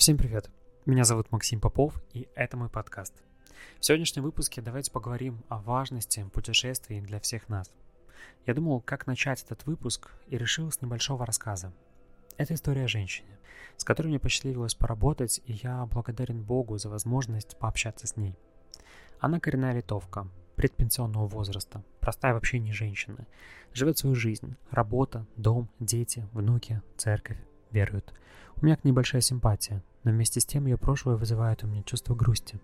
Всем привет! Меня зовут Максим Попов, и это мой подкаст. В сегодняшнем выпуске давайте поговорим о важности путешествий для всех нас. Я думал, как начать этот выпуск, и решил с небольшого рассказа. Это история о женщине, с которой мне посчастливилось поработать, и я благодарен Богу за возможность пообщаться с ней. Она коренная литовка, предпенсионного возраста, простая в общении женщина. Живет свою жизнь, работа, дом, дети, внуки, церковь, верует. У меня к ней большая симпатия, но вместе с тем ее прошлое вызывает у меня чувство грусти.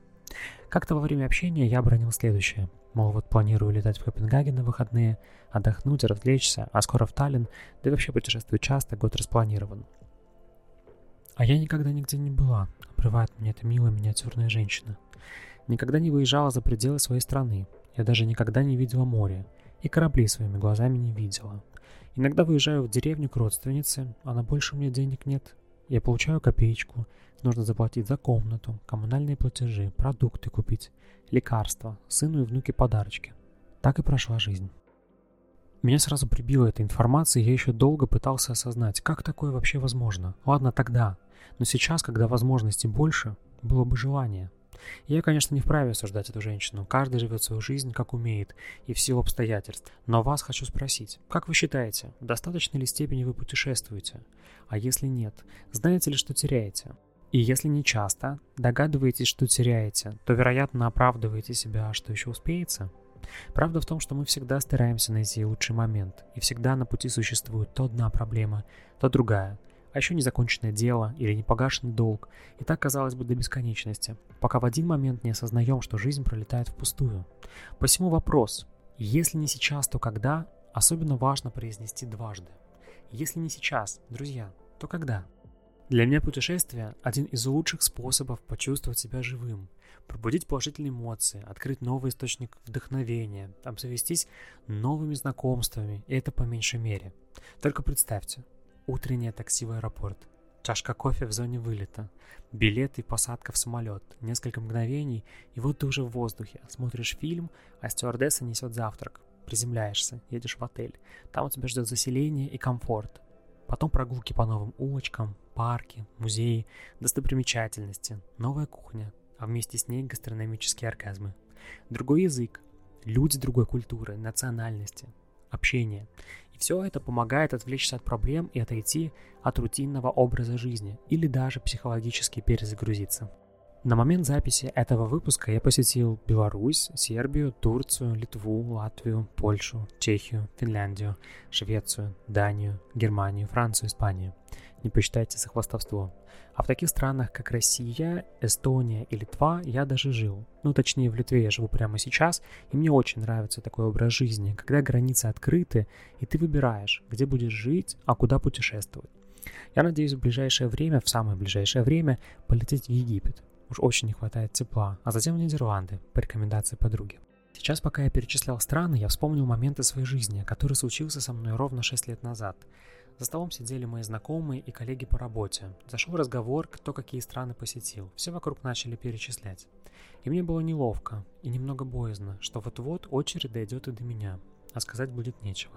Как-то во время общения я бронил следующее. Мол, вот планирую летать в Копенгаген на выходные, отдохнуть, развлечься, а скоро в Таллин, да и вообще путешествую часто, год распланирован. А я никогда нигде не была, обрывает мне эта милая миниатюрная женщина. Никогда не выезжала за пределы своей страны. Я даже никогда не видела море. И корабли своими глазами не видела. Иногда выезжаю в деревню к родственнице, а на больше меня денег нет. Я получаю копеечку, нужно заплатить за комнату, коммунальные платежи, продукты купить, лекарства, сыну и внуке подарочки. Так и прошла жизнь. Меня сразу прибила эта информация, и я еще долго пытался осознать, как такое вообще возможно. Ладно тогда, но сейчас, когда возможностей больше, было бы желание. Я, конечно, не вправе осуждать эту женщину. Каждый живет свою жизнь, как умеет, и в силу обстоятельств. Но вас хочу спросить, как вы считаете, в достаточной ли степени вы путешествуете? А если нет, знаете ли, что теряете? И если не часто, догадываетесь, что теряете, то, вероятно, оправдываете себя, что еще успеется? Правда в том, что мы всегда стараемся найти лучший момент, и всегда на пути существует то одна проблема, то другая, а еще незаконченное дело или непогашенный долг, и так казалось бы до бесконечности, пока в один момент не осознаем, что жизнь пролетает впустую. Посему вопрос, если не сейчас, то когда, особенно важно произнести дважды. Если не сейчас, друзья, то когда? Для меня путешествие – один из лучших способов почувствовать себя живым, пробудить положительные эмоции, открыть новый источник вдохновения, обзавестись новыми знакомствами, и это по меньшей мере. Только представьте, Утреннее такси в аэропорт. Чашка кофе в зоне вылета. Билет и посадка в самолет. Несколько мгновений, и вот ты уже в воздухе. Смотришь фильм, а стюардесса несет завтрак. Приземляешься, едешь в отель. Там у тебя ждет заселение и комфорт. Потом прогулки по новым улочкам, парки, музеи, достопримечательности, новая кухня, а вместе с ней гастрономические оргазмы. Другой язык, люди другой культуры, национальности, общение. Все это помогает отвлечься от проблем и отойти от рутинного образа жизни или даже психологически перезагрузиться. На момент записи этого выпуска я посетил Беларусь, Сербию, Турцию, Литву, Латвию, Польшу, Чехию, Финляндию, Швецию, Данию, Германию, Францию, Испанию. Не посчитайте за хвастовство. А в таких странах, как Россия, Эстония и Литва, я даже жил. Ну, точнее, в Литве я живу прямо сейчас, и мне очень нравится такой образ жизни, когда границы открыты, и ты выбираешь, где будешь жить, а куда путешествовать. Я надеюсь в ближайшее время, в самое ближайшее время, полететь в Египет. Уж очень не хватает тепла, а затем в Нидерланды, по рекомендации подруги. Сейчас, пока я перечислял страны, я вспомнил моменты своей жизни, который случился со мной ровно 6 лет назад – за столом сидели мои знакомые и коллеги по работе. Зашел разговор, кто какие страны посетил. Все вокруг начали перечислять. И мне было неловко и немного боязно, что вот-вот очередь дойдет и до меня, а сказать будет нечего.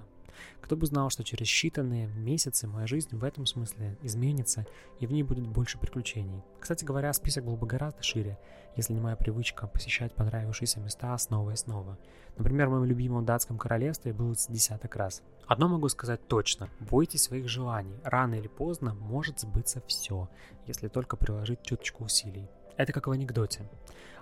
Кто бы знал, что через считанные месяцы моя жизнь в этом смысле изменится, и в ней будет больше приключений. Кстати говоря, список был бы гораздо шире, если не моя привычка посещать понравившиеся места снова и снова. Например, в моем любимом датском королевстве было десяток раз. Одно могу сказать точно. Бойтесь своих желаний. Рано или поздно может сбыться все, если только приложить чуточку усилий. Это как в анекдоте.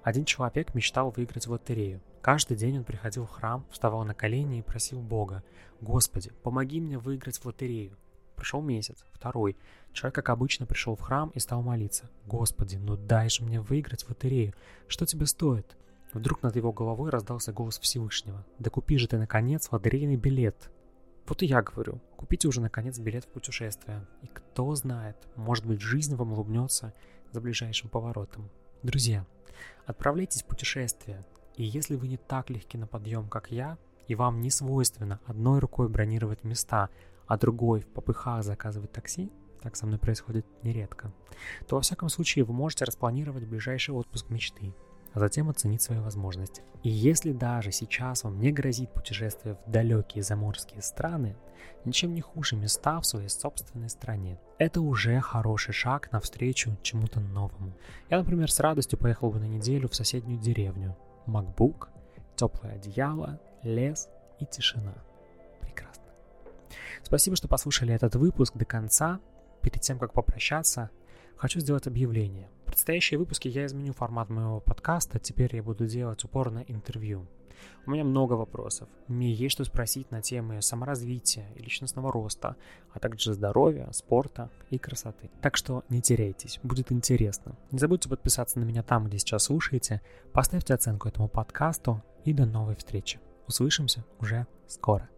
Один человек мечтал выиграть в лотерею. Каждый день он приходил в храм, вставал на колени и просил Бога, «Господи, помоги мне выиграть в лотерею». Прошел месяц, второй. Человек, как обычно, пришел в храм и стал молиться. «Господи, ну дай же мне выиграть в лотерею. Что тебе стоит?» Вдруг над его головой раздался голос Всевышнего. «Да купи же ты, наконец, лотерейный билет!» Вот и я говорю, купите уже, наконец, билет в путешествие. И кто знает, может быть, жизнь вам улыбнется за ближайшим поворотом. Друзья, отправляйтесь в путешествие, и если вы не так легки на подъем, как я, и вам не свойственно одной рукой бронировать места, а другой в попыхах заказывать такси, так со мной происходит нередко, то во всяком случае вы можете распланировать ближайший отпуск мечты. А затем оценить свои возможности. И если даже сейчас вам не грозит путешествие в далекие заморские страны, ничем не хуже места в своей собственной стране. Это уже хороший шаг навстречу чему-то новому. Я, например, с радостью поехал бы на неделю в соседнюю деревню. MacBook, теплое одеяло, лес и тишина. Прекрасно. Спасибо, что послушали этот выпуск до конца. Перед тем, как попрощаться, хочу сделать объявление. Предстоящие выпуски я изменю формат моего подкаста, теперь я буду делать упор на интервью. У меня много вопросов. Мне есть что спросить на темы саморазвития и личностного роста, а также здоровья, спорта и красоты. Так что не теряйтесь, будет интересно. Не забудьте подписаться на меня там, где сейчас слушаете, поставьте оценку этому подкасту и до новой встречи. Услышимся уже скоро.